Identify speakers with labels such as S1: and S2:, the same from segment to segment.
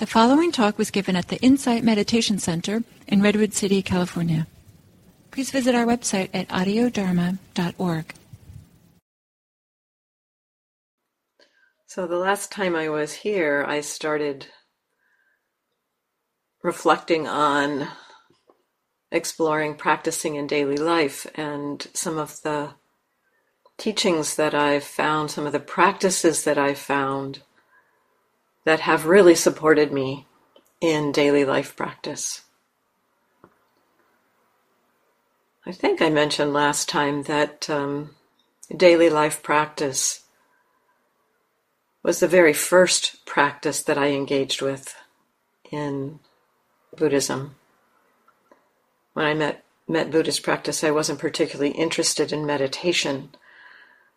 S1: The following talk was given at the Insight Meditation Center in Redwood City, California. Please visit our website at audiodharma.org.
S2: So, the last time I was here, I started reflecting on exploring practicing in daily life and some of the teachings that I've found, some of the practices that I've found that have really supported me in daily life practice. I think I mentioned last time that um, daily life practice was the very first practice that I engaged with in Buddhism. When I met, met Buddhist practice, I wasn't particularly interested in meditation,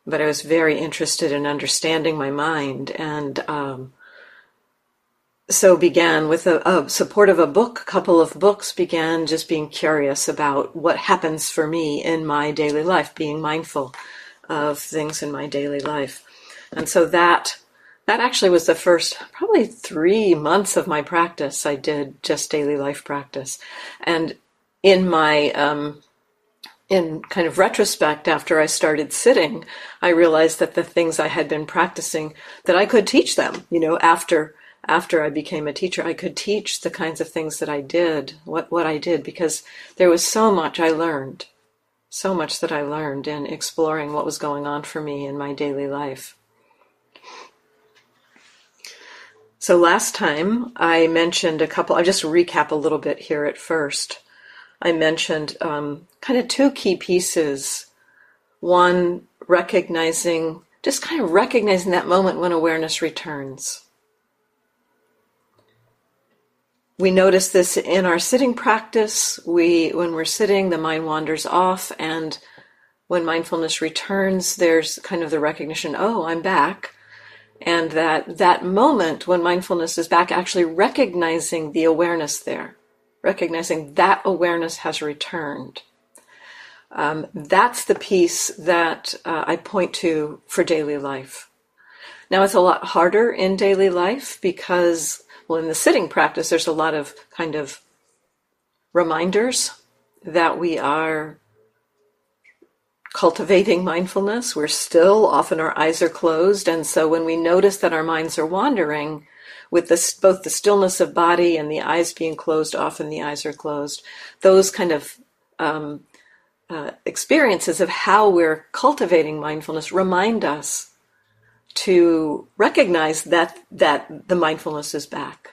S2: but I was very interested in understanding my mind and um, so began with a, a, support of a book, a couple of books, began just being curious about what happens for me in my daily life, being mindful of things in my daily life. And so that that actually was the first probably three months of my practice. I did just daily life practice. And in my um, in kind of retrospect after I started sitting, I realized that the things I had been practicing that I could teach them, you know, after after I became a teacher, I could teach the kinds of things that I did, what, what I did, because there was so much I learned, so much that I learned in exploring what was going on for me in my daily life. So last time I mentioned a couple, I'll just recap a little bit here at first. I mentioned um, kind of two key pieces. One, recognizing, just kind of recognizing that moment when awareness returns we notice this in our sitting practice. We, when we're sitting, the mind wanders off, and when mindfulness returns, there's kind of the recognition, oh, I'm back. And that that moment when mindfulness is back, actually recognizing the awareness there, recognizing that awareness has returned. Um, that's the piece that uh, I point to for daily life. Now, it's a lot harder in daily life because well, in the sitting practice, there's a lot of kind of reminders that we are cultivating mindfulness. We're still, often our eyes are closed. And so when we notice that our minds are wandering, with this, both the stillness of body and the eyes being closed, often the eyes are closed, those kind of um, uh, experiences of how we're cultivating mindfulness remind us to recognize that that the mindfulness is back.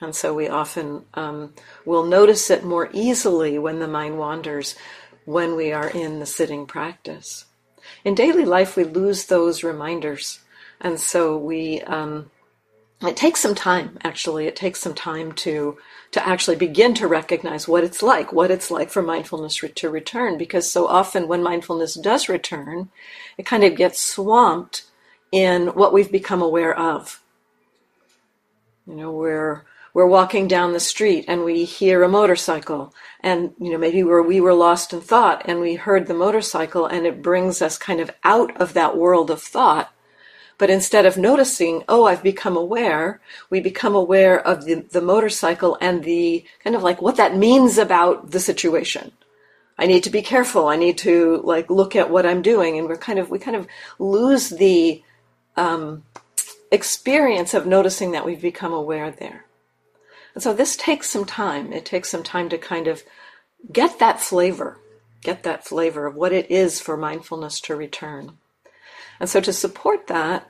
S2: And so we often um, will notice it more easily when the mind wanders when we are in the sitting practice. In daily life, we lose those reminders. And so we, um, it takes some time, actually. It takes some time to, to actually begin to recognize what it's like, what it's like for mindfulness re- to return. Because so often when mindfulness does return, it kind of gets swamped in what we've become aware of. You know, we're we're walking down the street and we hear a motorcycle and you know maybe where we were lost in thought and we heard the motorcycle and it brings us kind of out of that world of thought but instead of noticing oh i've become aware we become aware of the, the motorcycle and the kind of like what that means about the situation i need to be careful i need to like look at what i'm doing and we're kind of we kind of lose the um, experience of noticing that we've become aware there. And so this takes some time. It takes some time to kind of get that flavor, get that flavor of what it is for mindfulness to return. And so to support that,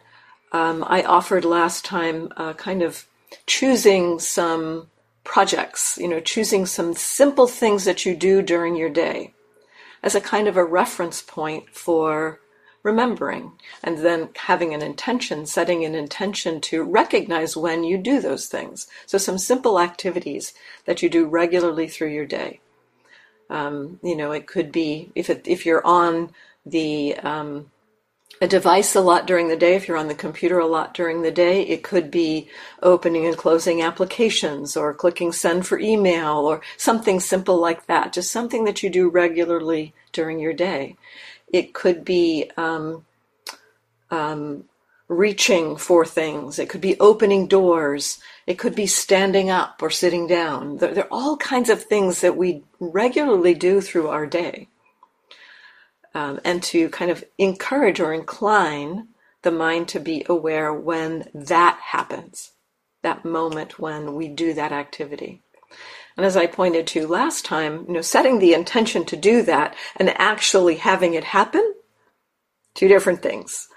S2: um, I offered last time uh, kind of choosing some projects, you know, choosing some simple things that you do during your day as a kind of a reference point for remembering and then having an intention, setting an intention to recognize when you do those things. So, some simple activities that you do regularly through your day. Um, you know, it could be if it, if you're on the um, a device a lot during the day, if you're on the computer a lot during the day, it could be opening and closing applications or clicking send for email or something simple like that. Just something that you do regularly during your day. It could be um, um, reaching for things. It could be opening doors. It could be standing up or sitting down. There, there are all kinds of things that we regularly do through our day. Um, and to kind of encourage or incline the mind to be aware when that happens, that moment when we do that activity. And as I pointed to last time, you know, setting the intention to do that and actually having it happen, two different things.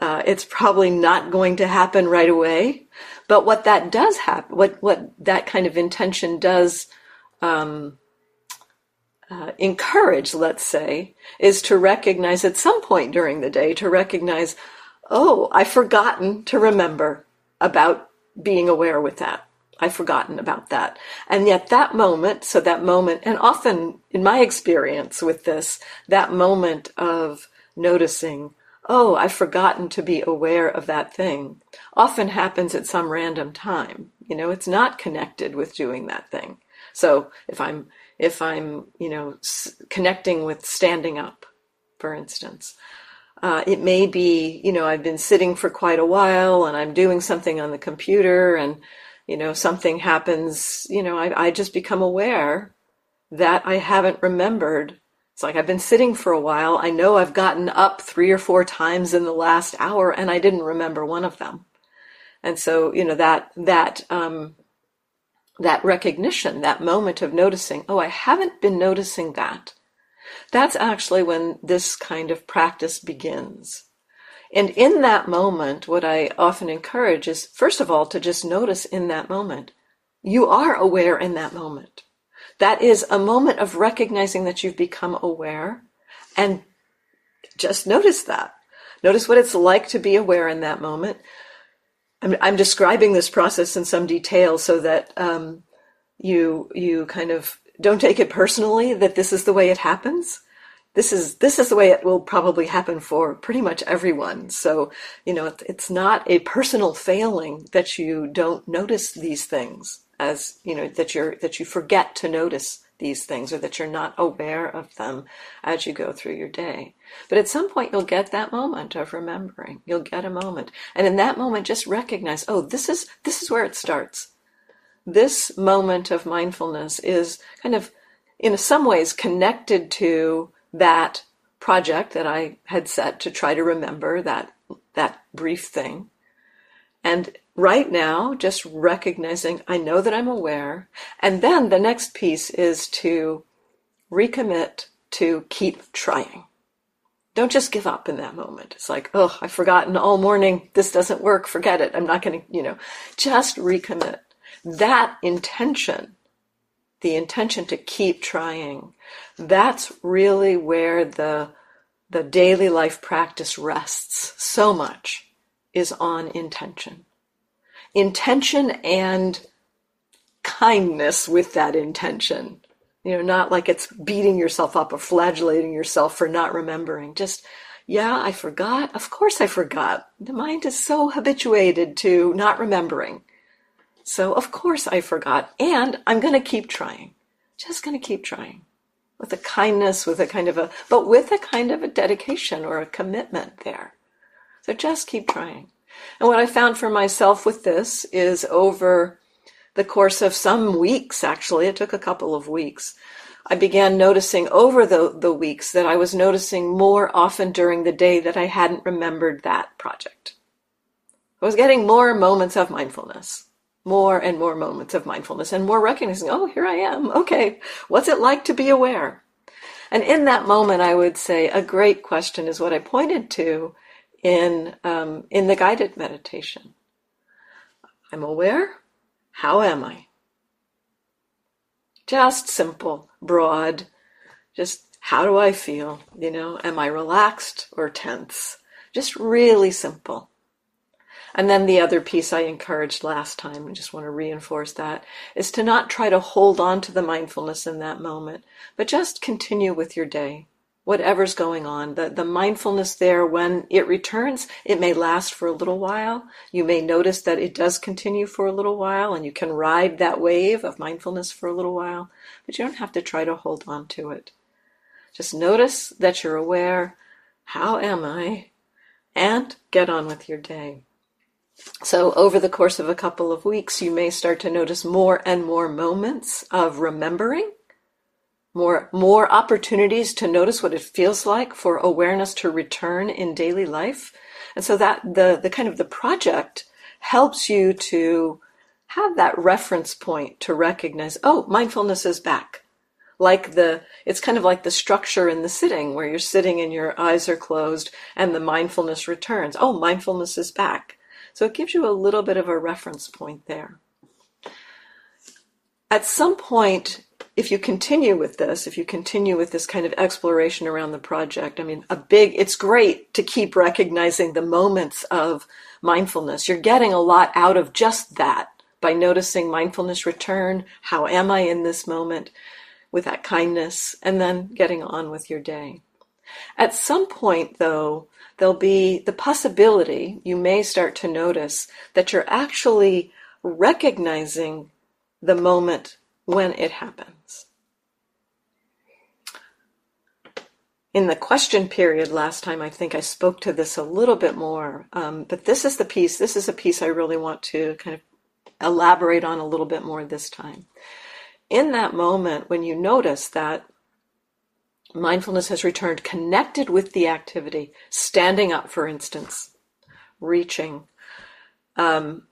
S2: Uh, it's probably not going to happen right away, but what that does happen, what what that kind of intention does um, uh, encourage, let's say, is to recognize at some point during the day to recognize, oh, I've forgotten to remember about being aware with that. I've forgotten about that. And yet that moment, so that moment, and often in my experience with this, that moment of noticing, oh, I've forgotten to be aware of that thing, often happens at some random time. You know, it's not connected with doing that thing. So if I'm, if I'm, you know, s- connecting with standing up, for instance, uh, it may be, you know, I've been sitting for quite a while and I'm doing something on the computer and you know, something happens, you know, I, I just become aware that I haven't remembered. It's like I've been sitting for a while. I know I've gotten up three or four times in the last hour and I didn't remember one of them. And so, you know, that, that, um, that recognition, that moment of noticing, oh, I haven't been noticing that. That's actually when this kind of practice begins. And in that moment, what I often encourage is, first of all, to just notice in that moment. You are aware in that moment. That is a moment of recognizing that you've become aware and just notice that. Notice what it's like to be aware in that moment. I'm, I'm describing this process in some detail so that um, you you kind of don't take it personally that this is the way it happens this is this is the way it will probably happen for pretty much everyone. So you know it's not a personal failing that you don't notice these things as you know that you're that you forget to notice these things or that you're not aware of them as you go through your day. But at some point you'll get that moment of remembering. You'll get a moment. And in that moment just recognize, oh, this is this is where it starts. This moment of mindfulness is kind of in some ways connected to that project that I had set to try to remember that that brief thing. And right now, just recognizing I know that I'm aware. And then the next piece is to recommit to keep trying. Don't just give up in that moment. It's like, oh, I've forgotten all morning. This doesn't work. Forget it. I'm not going to, you know, just recommit. That intention the intention to keep trying. That's really where the the daily life practice rests so much is on intention. Intention and kindness with that intention. You know, not like it's beating yourself up or flagellating yourself for not remembering. Just, yeah, I forgot. Of course I forgot. The mind is so habituated to not remembering. So, of course, I forgot. And I'm going to keep trying. Just going to keep trying with a kindness, with a kind of a, but with a kind of a dedication or a commitment there. So just keep trying. And what I found for myself with this is over the course of some weeks, actually, it took a couple of weeks. I began noticing over the, the weeks that I was noticing more often during the day that I hadn't remembered that project. I was getting more moments of mindfulness more and more moments of mindfulness and more recognizing, oh, here I am. Okay, what's it like to be aware? And in that moment, I would say a great question is what I pointed to in um, in the guided meditation. I'm aware. How am I? Just simple, broad. Just how do I feel? You know, am I relaxed or tense? Just really simple. And then the other piece I encouraged last time, I just want to reinforce that, is to not try to hold on to the mindfulness in that moment, but just continue with your day. Whatever's going on, the, the mindfulness there, when it returns, it may last for a little while. You may notice that it does continue for a little while, and you can ride that wave of mindfulness for a little while, but you don't have to try to hold on to it. Just notice that you're aware. How am I? and get on with your day. So, over the course of a couple of weeks, you may start to notice more and more moments of remembering, more, more opportunities to notice what it feels like for awareness to return in daily life. And so that the, the kind of the project helps you to have that reference point to recognize, oh, mindfulness is back. Like the, it's kind of like the structure in the sitting where you're sitting and your eyes are closed and the mindfulness returns. Oh, mindfulness is back. So it gives you a little bit of a reference point there. At some point, if you continue with this, if you continue with this kind of exploration around the project, I mean, a big, it's great to keep recognizing the moments of mindfulness. You're getting a lot out of just that by noticing mindfulness return. How am I in this moment with that kindness? And then getting on with your day. At some point, though, there'll be the possibility you may start to notice that you're actually recognizing the moment when it happens. In the question period last time, I think I spoke to this a little bit more, um, but this is the piece, this is a piece I really want to kind of elaborate on a little bit more this time. In that moment, when you notice that mindfulness has returned connected with the activity, standing up, for instance, reaching. Um,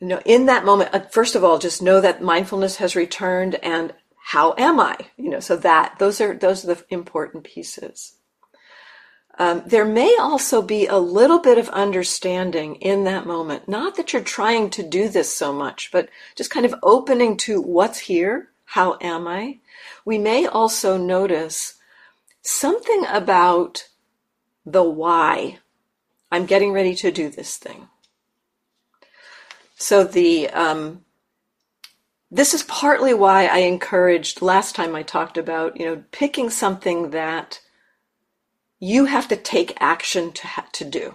S2: you know, in that moment, uh, first of all, just know that mindfulness has returned and how am I? You know, so that those are those are the important pieces. Um, there may also be a little bit of understanding in that moment. Not that you're trying to do this so much, but just kind of opening to what's here. How am I? We may also notice something about the why. I'm getting ready to do this thing. So the um, this is partly why I encouraged last time I talked about you know picking something that you have to take action to ha- to do.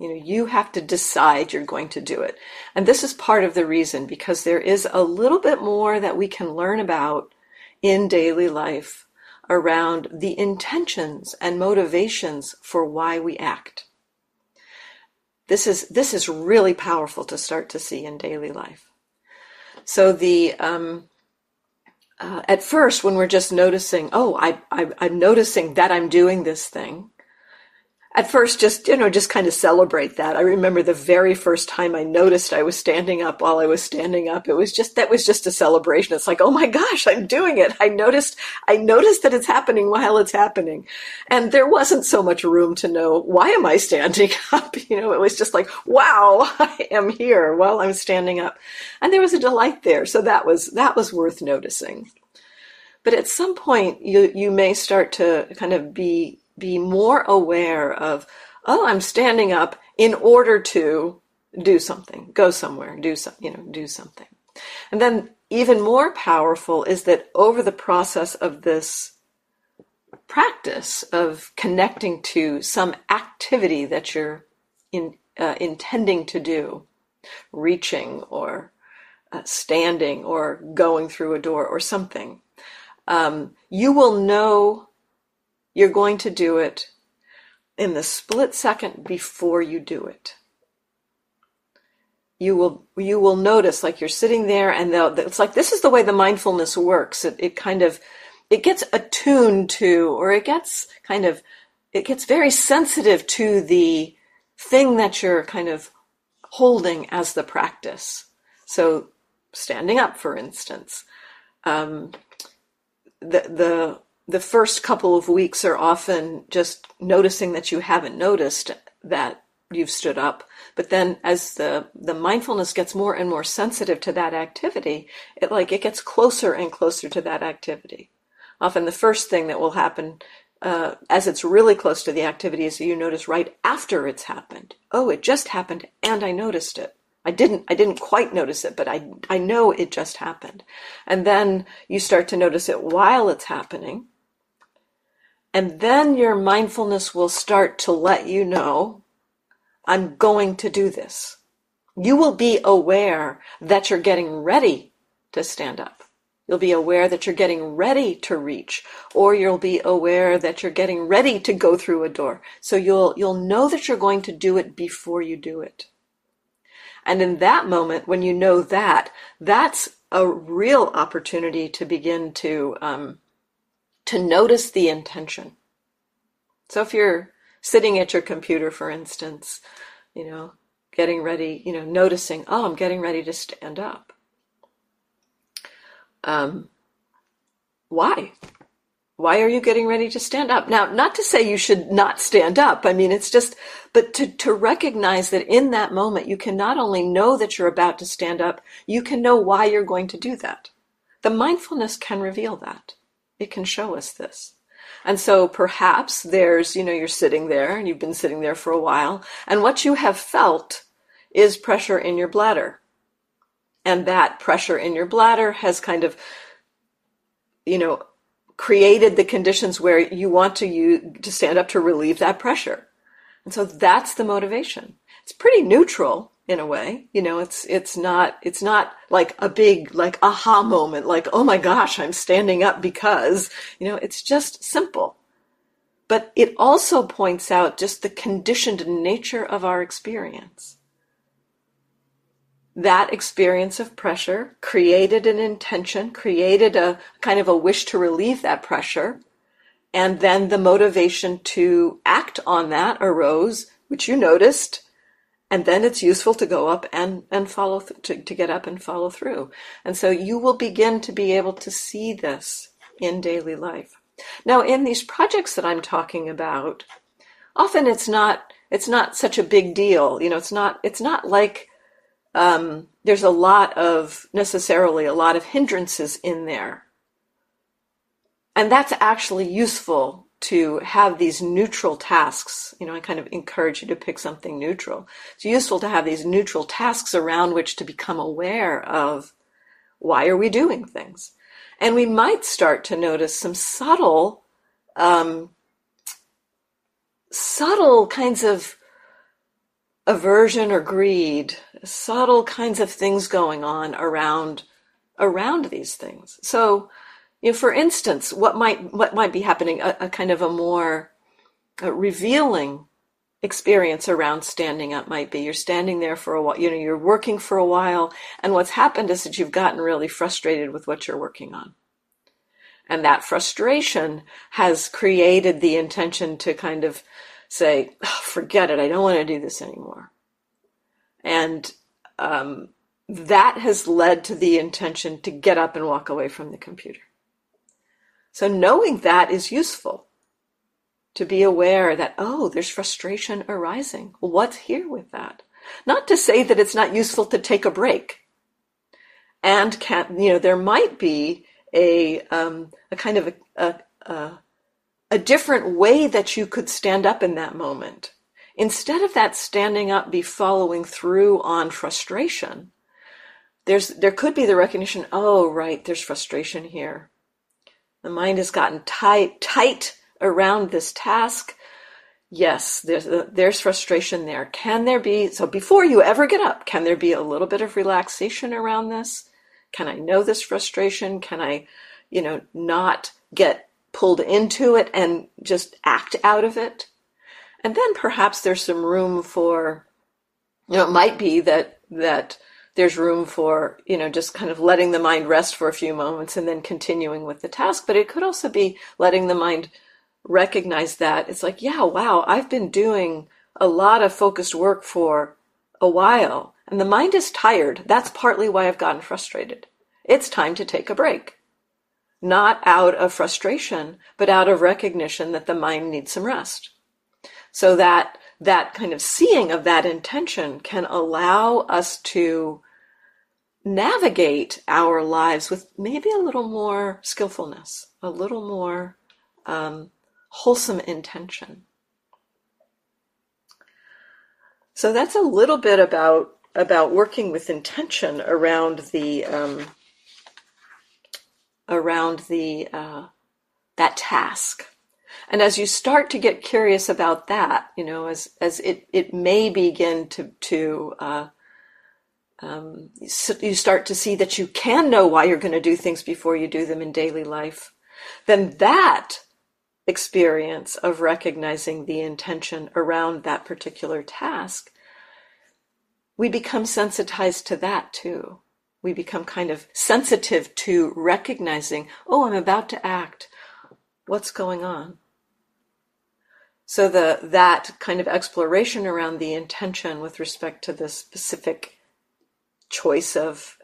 S2: You know, you have to decide you're going to do it. And this is part of the reason because there is a little bit more that we can learn about in daily life around the intentions and motivations for why we act. This is this is really powerful to start to see in daily life. So the um, uh, at first, when we're just noticing, oh, I, I, I'm noticing that I'm doing this thing, at first just you know just kind of celebrate that. I remember the very first time i noticed i was standing up while i was standing up it was just that was just a celebration. It's like oh my gosh i'm doing it. I noticed i noticed that it's happening while it's happening. And there wasn't so much room to know why am i standing up? You know it was just like wow i am here while i'm standing up. And there was a delight there. So that was that was worth noticing. But at some point you you may start to kind of be be more aware of, oh, I'm standing up in order to do something, go somewhere, do some, you know, do something. And then even more powerful is that over the process of this practice of connecting to some activity that you're in, uh, intending to do, reaching or uh, standing or going through a door or something, um, you will know you're going to do it in the split second before you do it. You will you will notice like you're sitting there and it's like this is the way the mindfulness works. It, it kind of it gets attuned to or it gets kind of it gets very sensitive to the thing that you're kind of holding as the practice. So standing up, for instance, um, the the the first couple of weeks are often just noticing that you haven't noticed that you've stood up. But then as the, the mindfulness gets more and more sensitive to that activity, it like it gets closer and closer to that activity. Often the first thing that will happen uh, as it's really close to the activity is you notice right after it's happened. Oh, it just happened and I noticed it. I didn't I didn't quite notice it, but I I know it just happened. And then you start to notice it while it's happening. And then your mindfulness will start to let you know, I'm going to do this. You will be aware that you're getting ready to stand up. You'll be aware that you're getting ready to reach, or you'll be aware that you're getting ready to go through a door. So you'll, you'll know that you're going to do it before you do it. And in that moment, when you know that, that's a real opportunity to begin to, um, to notice the intention. So if you're sitting at your computer, for instance, you know, getting ready, you know, noticing, oh, I'm getting ready to stand up. Um, why? Why are you getting ready to stand up? Now, not to say you should not stand up. I mean, it's just, but to, to recognize that in that moment, you can not only know that you're about to stand up, you can know why you're going to do that. The mindfulness can reveal that. It can show us this. And so perhaps there's, you know, you're sitting there and you've been sitting there for a while, and what you have felt is pressure in your bladder. And that pressure in your bladder has kind of, you know, created the conditions where you want to you to stand up to relieve that pressure. And so that's the motivation. It's pretty neutral in a way. You know, it's it's not it's not like a big like aha moment, like, oh my gosh, I'm standing up because, you know, it's just simple. But it also points out just the conditioned nature of our experience. That experience of pressure created an intention, created a kind of a wish to relieve that pressure. And then the motivation to act on that arose, which you noticed, and then it's useful to go up and and follow th- to, to get up and follow through. And so you will begin to be able to see this in daily life. Now in these projects that i'm talking about often it's not it's not such a big deal. You know it's not it's not like um, there's a lot of necessarily a lot of hindrances in there. And that's actually useful to have these neutral tasks. You know, I kind of encourage you to pick something neutral. It's useful to have these neutral tasks around which to become aware of why are we doing things. And we might start to notice some subtle, um, subtle kinds of aversion or greed, subtle kinds of things going on around around these things. So you know, for instance, what might what might be happening? A, a kind of a more uh, revealing experience around standing up might be you're standing there for a while. You know, you're working for a while, and what's happened is that you've gotten really frustrated with what you're working on. And that frustration has created the intention to kind of say, oh, forget it, I don't want to do this anymore. And um, that has led to the intention to get up and walk away from the computer. So knowing that is useful to be aware that, oh, there's frustration arising. what's here with that? Not to say that it's not useful to take a break. And can, you know, there might be a, um, a kind of a, a, a different way that you could stand up in that moment. Instead of that standing up be following through on frustration, there's, there could be the recognition, oh, right, there's frustration here. The mind has gotten tight, tight around this task. Yes, there's there's frustration there. Can there be so before you ever get up, can there be a little bit of relaxation around this? Can I know this frustration? Can I, you know, not get pulled into it and just act out of it? And then perhaps there's some room for you know, it might be that that there's room for, you know, just kind of letting the mind rest for a few moments and then continuing with the task. But it could also be letting the mind recognize that it's like, yeah, wow, I've been doing a lot of focused work for a while and the mind is tired. That's partly why I've gotten frustrated. It's time to take a break. Not out of frustration, but out of recognition that the mind needs some rest. So that that kind of seeing of that intention can allow us to navigate our lives with maybe a little more skillfulness, a little more um, wholesome intention. So that's a little bit about about working with intention around the um, around the uh, that task. And as you start to get curious about that, you know, as as it it may begin to to uh, um, you start to see that you can know why you're going to do things before you do them in daily life, then that experience of recognizing the intention around that particular task, we become sensitized to that too. We become kind of sensitive to recognizing, oh, I'm about to act. What's going on? So the that kind of exploration around the intention with respect to the specific choice of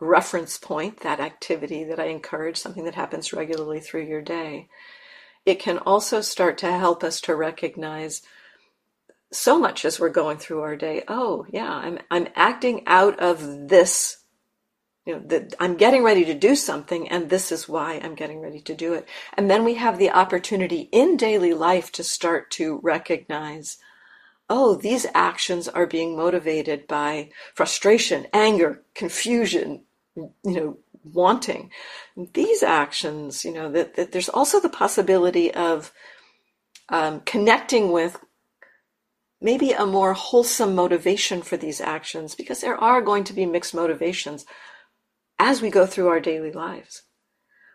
S2: reference point, that activity that I encourage, something that happens regularly through your day, it can also start to help us to recognize so much as we're going through our day. Oh, yeah, I'm I'm acting out of this. You know, that I'm getting ready to do something, and this is why I'm getting ready to do it. And then we have the opportunity in daily life to start to recognize oh, these actions are being motivated by frustration, anger, confusion, you know, wanting. These actions, you know, that, that there's also the possibility of um, connecting with maybe a more wholesome motivation for these actions because there are going to be mixed motivations as we go through our daily lives.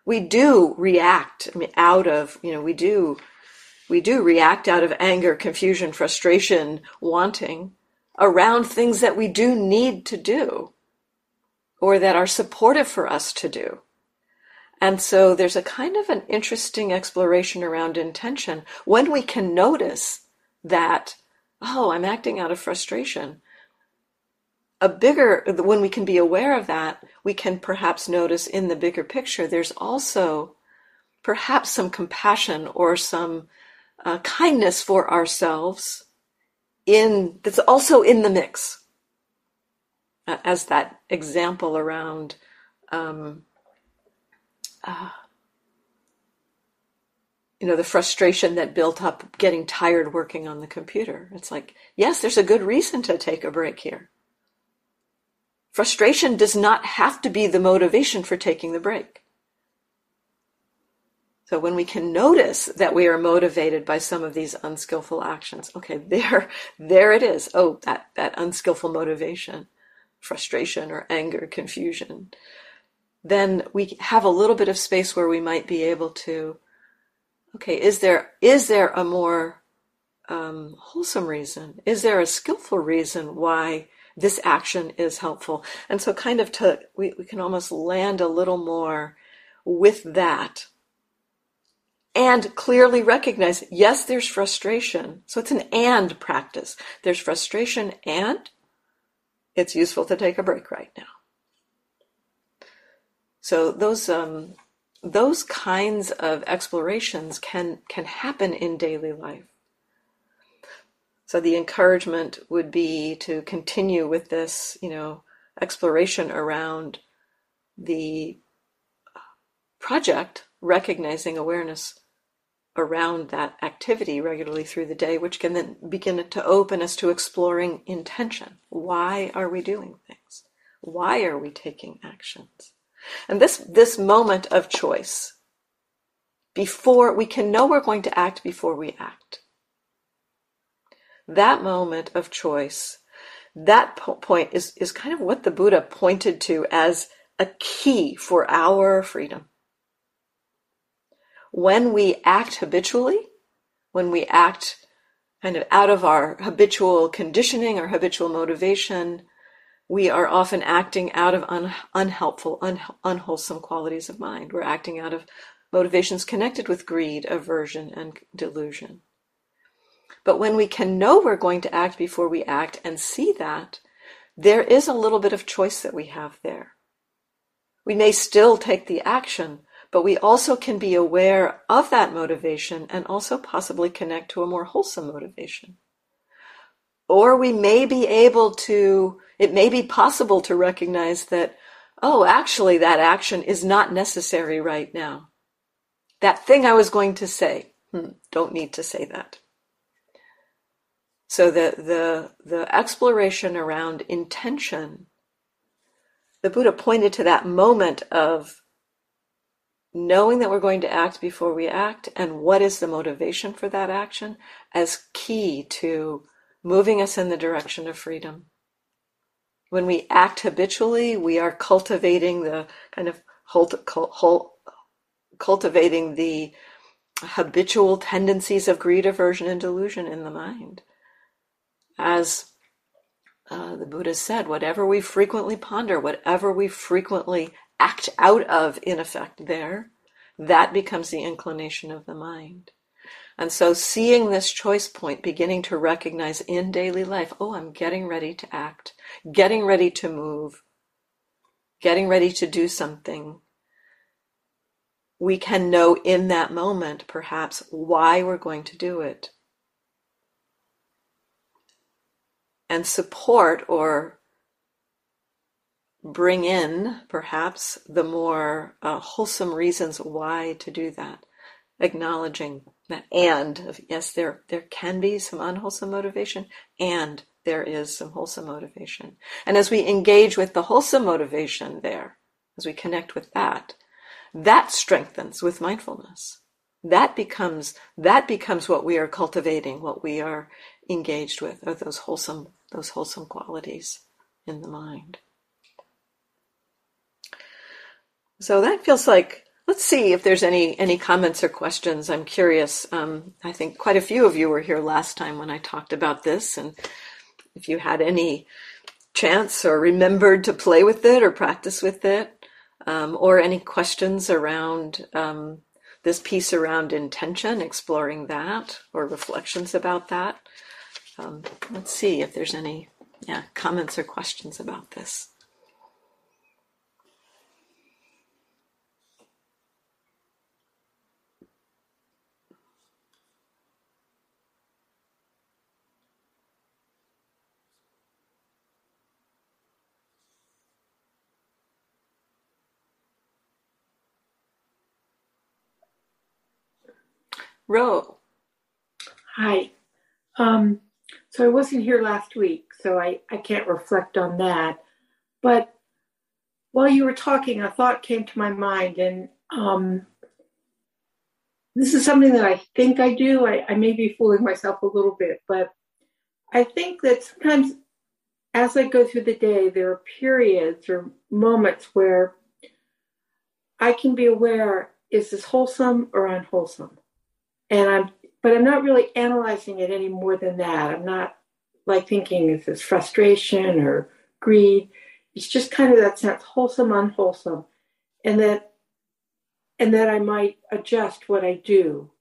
S2: We do react out of, you know, we do we do react out of anger, confusion, frustration, wanting around things that we do need to do or that are supportive for us to do. And so there's a kind of an interesting exploration around intention when we can notice that, oh, I'm acting out of frustration. A bigger, when we can be aware of that, we can perhaps notice in the bigger picture, there's also perhaps some compassion or some uh, kindness for ourselves in that's also in the mix uh, as that example around um, uh, you know the frustration that built up getting tired working on the computer. It's like yes there's a good reason to take a break here frustration does not have to be the motivation for taking the break so when we can notice that we are motivated by some of these unskillful actions, okay, there, there it is. Oh, that, that unskillful motivation, frustration or anger, confusion. Then we have a little bit of space where we might be able to, okay, is there, is there a more um, wholesome reason? Is there a skillful reason why this action is helpful? And so kind of to, we, we can almost land a little more with that and clearly recognize yes, there's frustration. So it's an and practice. There's frustration and it's useful to take a break right now. So those um, those kinds of explorations can can happen in daily life. So the encouragement would be to continue with this, you know, exploration around the project recognizing awareness around that activity regularly through the day, which can then begin to open us to exploring intention. Why are we doing things? Why are we taking actions? And this, this moment of choice, before we can know we're going to act before we act. That moment of choice, that po- point is, is kind of what the Buddha pointed to as a key for our freedom when we act habitually, when we act kind of out of our habitual conditioning or habitual motivation, we are often acting out of un- unhelpful, un- unwholesome qualities of mind. We're acting out of motivations connected with greed, aversion, and delusion. But when we can know we're going to act before we act and see that, there is a little bit of choice that we have there. We may still take the action, but we also can be aware of that motivation and also possibly connect to a more wholesome motivation. Or we may be able to, it may be possible to recognize that, oh, actually, that action is not necessary right now. That thing I was going to say, hmm, don't need to say that. So the, the, the exploration around intention, the Buddha pointed to that moment of knowing that we're going to act before we act and what is the motivation for that action as key to moving us in the direction of freedom. When we act habitually, we are cultivating the kind of cultivating the habitual tendencies of greed, aversion, and delusion in the mind. As uh, the Buddha said, whatever we frequently ponder, whatever we frequently act out of, in effect, there, that becomes the inclination of the mind. And so, seeing this choice point, beginning to recognize in daily life, oh, I'm getting ready to act, getting ready to move, getting ready to do something. We can know in that moment, perhaps, why we're going to do it. And support or bring in, perhaps, the more uh, wholesome reasons why to do that. Acknowledging that, and yes, there there can be some unwholesome motivation, and there is some wholesome motivation. And as we engage with the wholesome motivation there, as we connect with that, that strengthens with mindfulness. That becomes that becomes what we are cultivating, what we are engaged with, are those wholesome those wholesome qualities in the mind. So that feels like let's see if there's any any comments or questions. I'm curious. Um, I think quite a few of you were here last time when I talked about this, and if you had any chance or remembered to play with it or practice with it, um, or any questions around um, this piece around intention, exploring that, or reflections about that. Um, let's see if there's any yeah comments or questions about this. Ro.
S3: Hi. Um, so I wasn't here last week, so I, I can't reflect on that. But while you were talking, a thought came to my mind, and um, this is something that I think I do. I, I may be fooling myself a little bit, but I think that sometimes as I go through the day, there are periods or moments where I can be aware is this wholesome or unwholesome? and I'm but I'm not really analyzing it any more than that. I'm not like thinking is this frustration or greed. It's just kind of that sense, wholesome, unwholesome, and that and that I might adjust what I do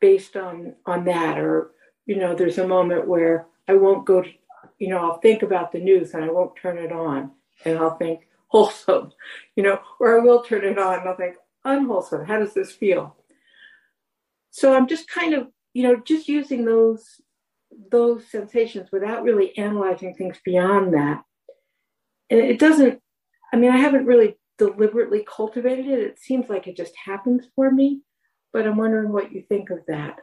S3: based on on that. Or you know, there's a moment where I won't go to, you know, I'll think about the news and I won't turn it on, and I'll think wholesome, you know, or I will turn it on and I'll think unwholesome. How does this feel? So I'm just kind of, you know, just using those those sensations without really analyzing things beyond that. And it doesn't, I mean, I haven't really deliberately cultivated it. It seems like it just happens for me, but I'm wondering what you think of that.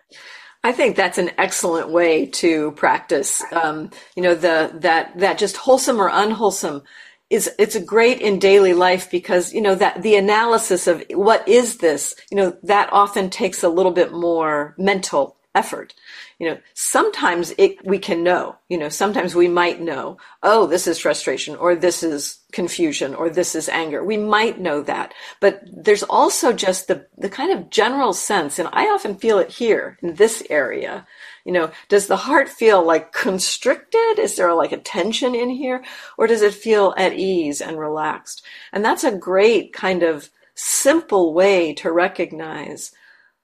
S2: I think that's an excellent way to practice. Um, you know, the that that just wholesome or unwholesome is it's great in daily life because you know that the analysis of what is this you know that often takes a little bit more mental effort. You know sometimes it we can know you know sometimes we might know oh this is frustration or this is confusion or this is anger. We might know that. But there's also just the the kind of general sense and i often feel it here in this area you know, does the heart feel like constricted? Is there like a tension in here? Or does it feel at ease and relaxed? And that's a great kind of simple way to recognize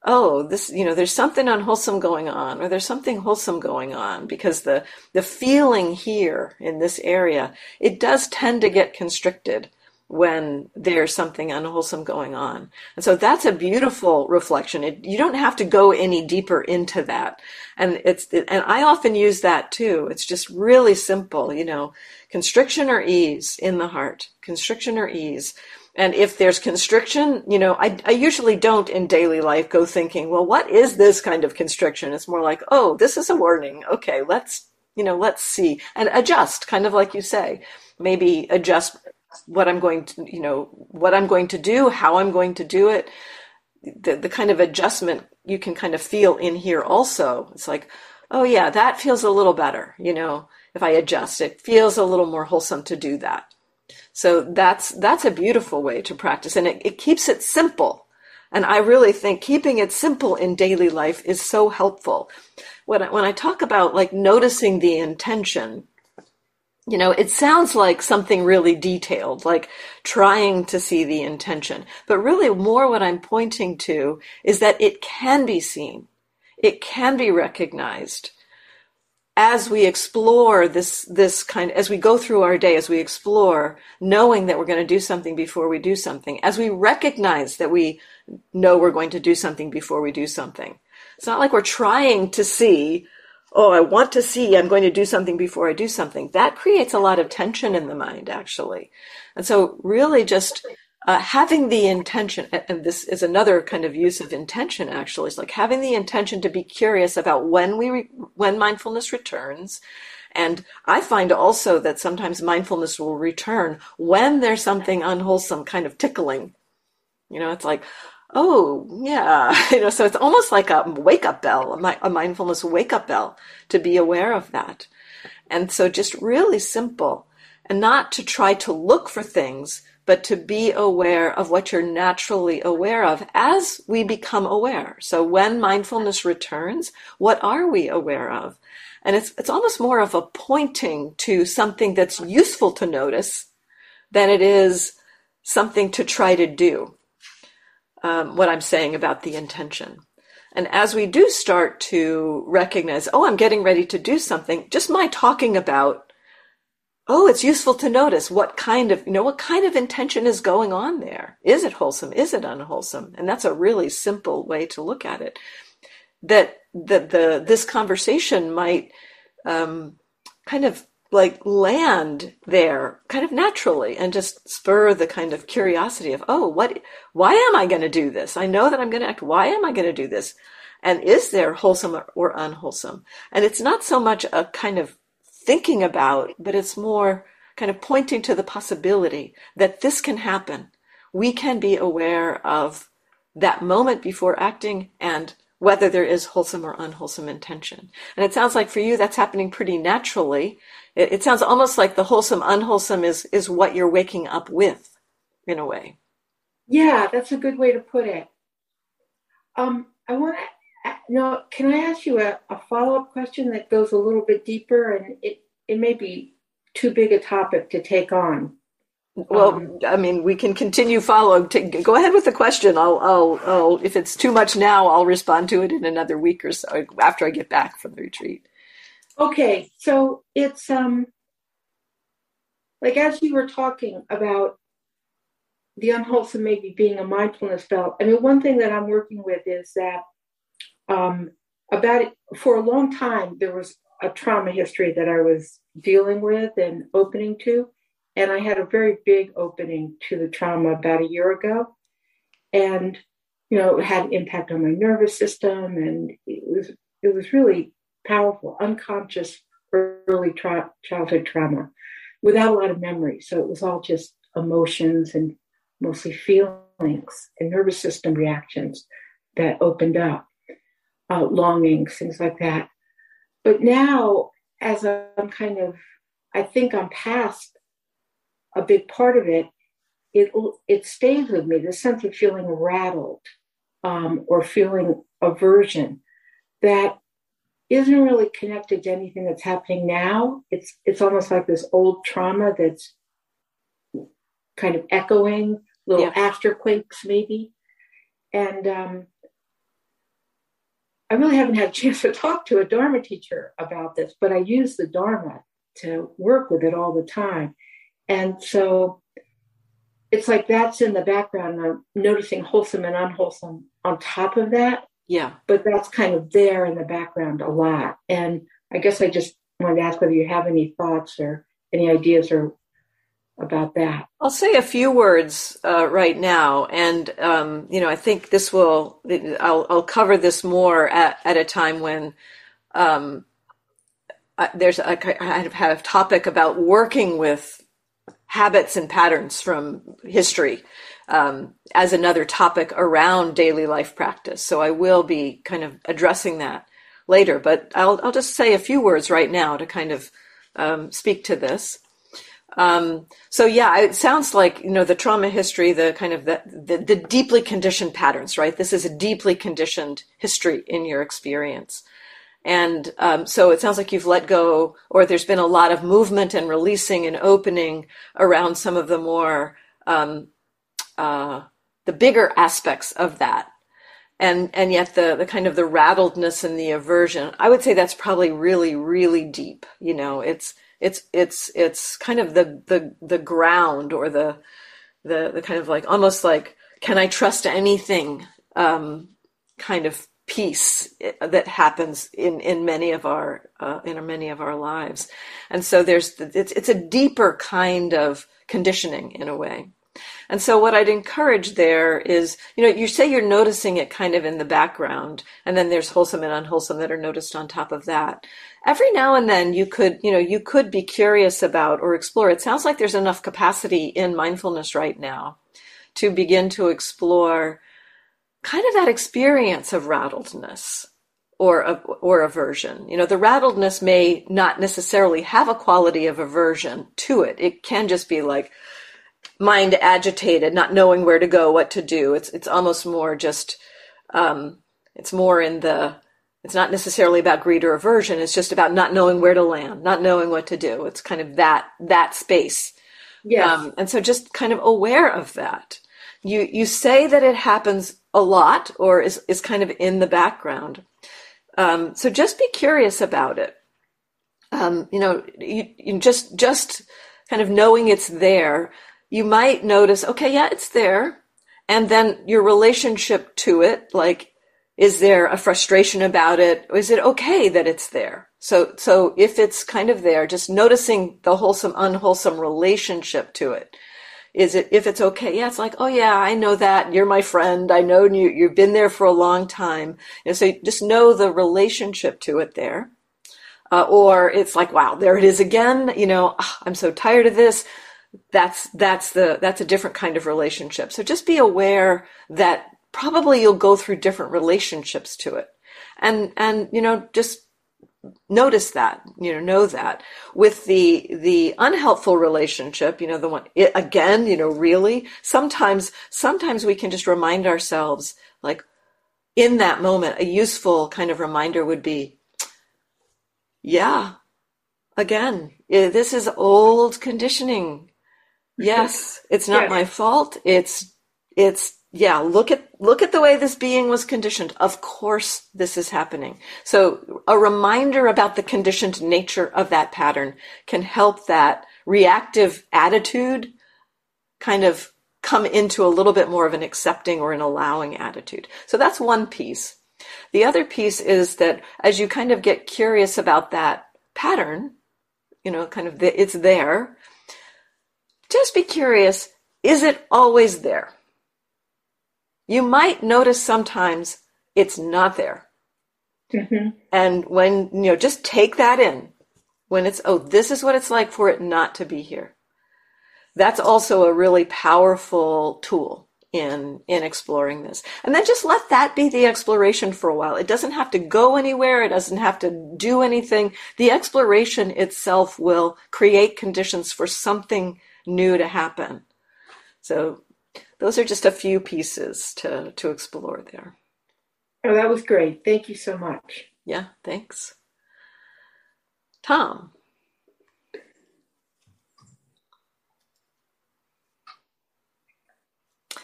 S2: oh this you know there's something unwholesome going on or there's something wholesome going on because the the feeling here in this area it does tend to get constricted when there's something unwholesome going on. And so that's a beautiful reflection. It, you don't have to go any deeper into that. And it's, it, and I often use that too. It's just really simple, you know, constriction or ease in the heart, constriction or ease. And if there's constriction, you know, I, I usually don't in daily life go thinking, well, what is this kind of constriction? It's more like, oh, this is a warning. Okay, let's, you know, let's see and adjust, kind of like you say. Maybe adjust what I'm going to, you know, what I'm going to do, how I'm going to do it. The, the kind of adjustment you can kind of feel in here also. It's like, oh yeah, that feels a little better, you know. if I adjust, it feels a little more wholesome to do that. So that's that's a beautiful way to practice, and it, it keeps it simple. And I really think keeping it simple in daily life is so helpful. When I, when I talk about like noticing the intention, you know, it sounds like something really detailed, like trying to see the intention. But really, more what I'm pointing to is that it can be seen, it can be recognized as we explore this this kind as we go through our day as we explore knowing that we're going to do something before we do something as we recognize that we know we're going to do something before we do something it's not like we're trying to see oh i want to see i'm going to do something before i do something that creates a lot of tension in the mind actually and so really just uh, having the intention, and this is another kind of use of intention actually, is like having the intention to be curious about when we, re- when mindfulness returns. And I find also that sometimes mindfulness will return when there's something unwholesome kind of tickling. You know, it's like, oh, yeah. You know, so it's almost like a wake up bell, a, mindfulness wake up bell to be aware of that. And so just really simple and not to try to look for things, but to be aware of what you're naturally aware of as we become aware. So when mindfulness returns, what are we aware of? And it's, it's almost more of a pointing to something that's useful to notice than it is something to try to do. Um, what I'm saying about the intention. And as we do start to recognize, oh, I'm getting ready to do something, just my talking about oh, it's useful to notice what kind of, you know, what kind of intention is going on there. Is it wholesome? Is it unwholesome? And that's a really simple way to look at it. That that the this conversation might um, kind of like land there kind of naturally and just spur the kind of curiosity of oh what why am i going to do this? I know that i'm going to act. Why am i going to do this? And is there wholesome or unwholesome? And it's not so much a kind of thinking about, but it's more kind of pointing to the possibility that this can happen. We can be aware of that moment before acting and whether there is wholesome or unwholesome intention. And it sounds like for you that's happening pretty naturally. It, it, sounds almost like the wholesome, unwholesome is, is what you're waking up with in a way.
S3: Yeah, that's a good way to put it. Um, I want to now, can I ask you a, a follow up question that goes a little bit deeper? And it, it may be too big a topic to take on.
S2: Well, um, I mean, we can continue following. Go ahead with the question. I'll, I'll, I'll, if it's too much now, I'll respond to it in another week or so after I get back from the retreat.
S3: Okay, so it's um, like as you were talking about the unwholesome maybe being a mindfulness belt. I mean, one thing that I'm working with is that um, about it, for a long time there was a trauma history that I was dealing with and opening to, and I had a very big opening to the trauma about a year ago, and you know it had impact on my nervous system, and it was it was really powerful, unconscious early tra- childhood trauma, without a lot of memory. So it was all just emotions and mostly feelings and nervous system reactions that opened up uh, longings, things like that. But now, as I'm kind of, I think I'm past a big part of it. It it stays with me. The sense of feeling rattled um, or feeling aversion that isn't really connected to anything that's happening now. It's it's almost like this old trauma that's kind of echoing, little yeah. afterquakes maybe. And um, I really haven't had a chance to talk to a Dharma teacher about this, but I use the Dharma to work with it all the time. And so it's like that's in the background. I'm noticing wholesome and unwholesome on top of that.
S2: Yeah.
S3: But that's kind of there in the background a lot. And I guess I just wanted to ask whether you have any thoughts or any ideas or about that.
S2: I'll say a few words uh, right now, and um, you know, I think this will. I'll, I'll cover this more at, at a time when um, I, there's a, I have a topic about working with habits and patterns from history um, as another topic around daily life practice. So I will be kind of addressing that later, but I'll I'll just say a few words right now to kind of um, speak to this. Um, so yeah, it sounds like you know the trauma history, the kind of the, the, the deeply conditioned patterns, right? This is a deeply conditioned history in your experience, and um, so it sounds like you've let go, or there's been a lot of movement and releasing and opening around some of the more um, uh, the bigger aspects of that. And and yet the the kind of the rattledness and the aversion i would say that's probably really really deep you know? It's it's it's it's kind of the the the ground or the the the kind of like almost like can i trust anything um kind of piece that happens in in many of our uh, in many of our lives and so there's it's it's a deeper kind of conditioning in a way and so what I'd encourage there is, you know, you say you're noticing it kind of in the background, and then there's wholesome and unwholesome that are noticed on top of that. Every now and then you could, you know, you could be curious about or explore. It sounds like there's enough capacity in mindfulness right now to begin to explore kind of that experience of rattledness or or aversion. You know, the rattledness may not necessarily have a quality of aversion to it. It can just be like, mind agitated, not knowing where to go, what to do. It's it's almost more just um, it's more in the it's not necessarily about greed or aversion. It's just about not knowing where to land, not knowing what to do. It's kind of that that space.
S3: Yeah. Um,
S2: and so just kind of aware of that. You you say that it happens a lot or is is kind of in the background. Um, so just be curious about it. Um, you know, you, you just just kind of knowing it's there you might notice, okay, yeah, it's there. And then your relationship to it, like, is there a frustration about it? Is it okay that it's there? So, so if it's kind of there, just noticing the wholesome, unwholesome relationship to it. Is it, if it's okay? Yeah, it's like, oh yeah, I know that. You're my friend. I know you, you've been there for a long time. And so just know the relationship to it there. Uh, or it's like, wow, there it is again. You know, ah, I'm so tired of this that's that's the that's a different kind of relationship so just be aware that probably you'll go through different relationships to it and and you know just notice that you know know that. With the the unhelpful relationship you know the one it, again you know really sometimes sometimes we can just remind ourselves like in that moment a useful kind of reminder would be yeah again eh, this is old conditioning. Yes, it's not my fault. It's it's yeah, look at look at the way this being was conditioned. Of course this is happening. So a reminder about the conditioned nature of that pattern can help that reactive attitude kind of come into a little bit more of an accepting or an allowing attitude. So that's one piece. The other piece is that as you kind of get curious about that pattern, you know, kind of the, it's there, just be curious is it always there? You might notice sometimes it's not there. Mm-hmm. And when, you know, just take that in. When it's, oh, this is what it's like for it not to be here. That's also a really powerful tool in in exploring this and then just let that be the exploration for a while it doesn't have to go anywhere it doesn't have to do anything the exploration itself will create conditions for something new to happen. So those are just a few pieces to, to explore there.
S3: Oh, that was great. Thank you so much.
S2: Yeah, thanks. Tom.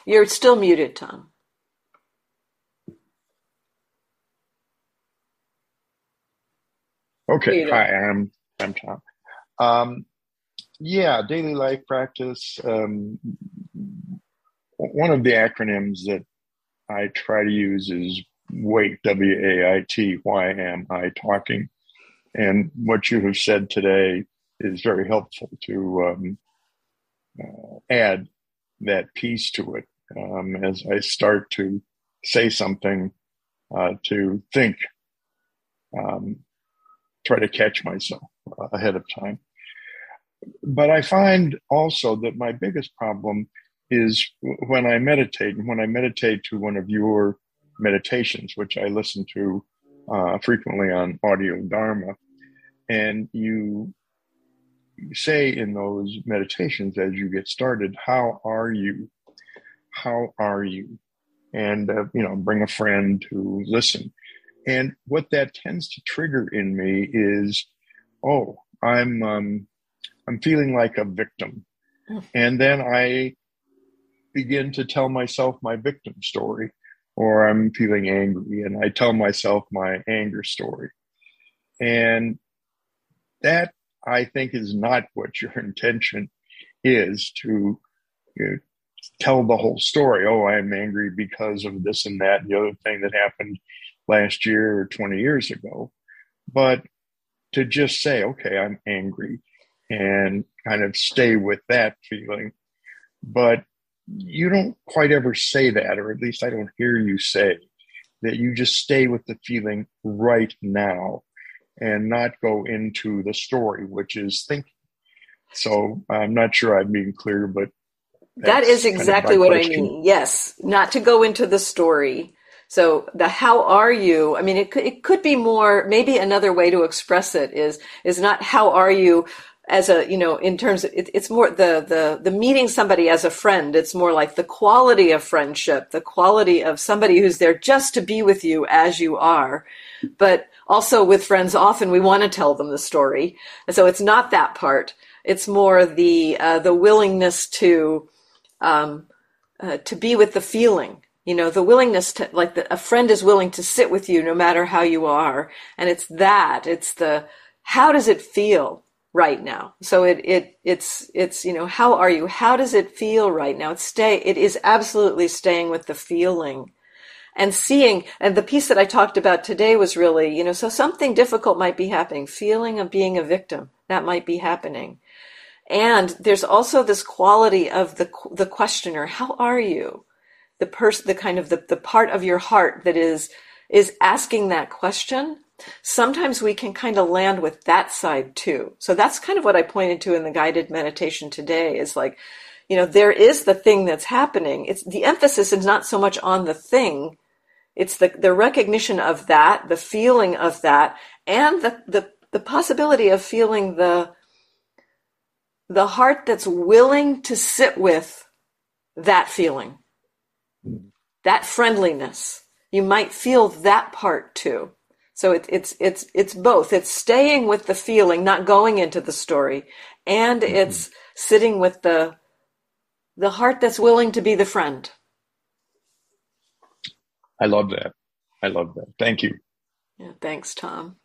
S2: You're still muted, Tom.
S4: Okay. Hi, I'm I'm Tom. Um, yeah, daily life practice. Um, one of the acronyms that I try to use is WAIT, W A I T. Why am I talking? And what you have said today is very helpful to um, uh, add that piece to it um, as I start to say something uh, to think, um, try to catch myself ahead of time but I find also that my biggest problem is when I meditate, and when I meditate to one of your meditations, which I listen to uh, frequently on audio Dharma, and you say in those meditations as you get started, How are you? How are you? And, uh, you know, bring a friend to listen. And what that tends to trigger in me is, oh, I'm, um, I'm feeling like a victim. Hmm. And then I begin to tell myself my victim story, or I'm feeling angry and I tell myself my anger story. And that I think is not what your intention is to you know, tell the whole story. Oh, I'm angry because of this and that and the other thing that happened last year or 20 years ago. But to just say, okay, I'm angry and kind of stay with that feeling. But you don't quite ever say that, or at least I don't hear you say that you just stay with the feeling right now and not go into the story, which is thinking. So I'm not sure I'm being clear, but
S2: that is exactly what question. I mean. Yes, not to go into the story. So the how are you? I mean, it could, it could be more. Maybe another way to express it is is not how are you as a you know in terms of it, it's more the the the meeting somebody as a friend it's more like the quality of friendship the quality of somebody who's there just to be with you as you are. But also with friends often we want to tell them the story. So it's not that part. It's more the uh, the willingness to um, uh, to be with the feeling you know the willingness to like the, a friend is willing to sit with you no matter how you are. And it's that it's the how does it feel right now. So it, it, it's, it's, you know, how are you? How does it feel right now? It's stay, it is absolutely staying with the feeling and seeing, and the piece that I talked about today was really, you know, so something difficult might be happening, feeling of being a victim, that might be happening. And there's also this quality of the, the questioner. How are you? The person, the kind of the, the part of your heart that is, is asking that question sometimes we can kind of land with that side too. So that's kind of what I pointed to in the guided meditation today is like, you know, there is the thing that's happening. It's the emphasis is not so much on the thing. It's the, the recognition of that, the feeling of that, and the, the, the possibility of feeling the, the heart that's willing to sit with that feeling, hmm. that friendliness. You might feel that part too. So it, it's it's it's both. It's staying with the feeling, not going into the story, and mm-hmm. it's sitting with the the heart that's willing to be the friend.
S4: I love that. I love that. Thank you.
S2: Yeah, thanks, Tom.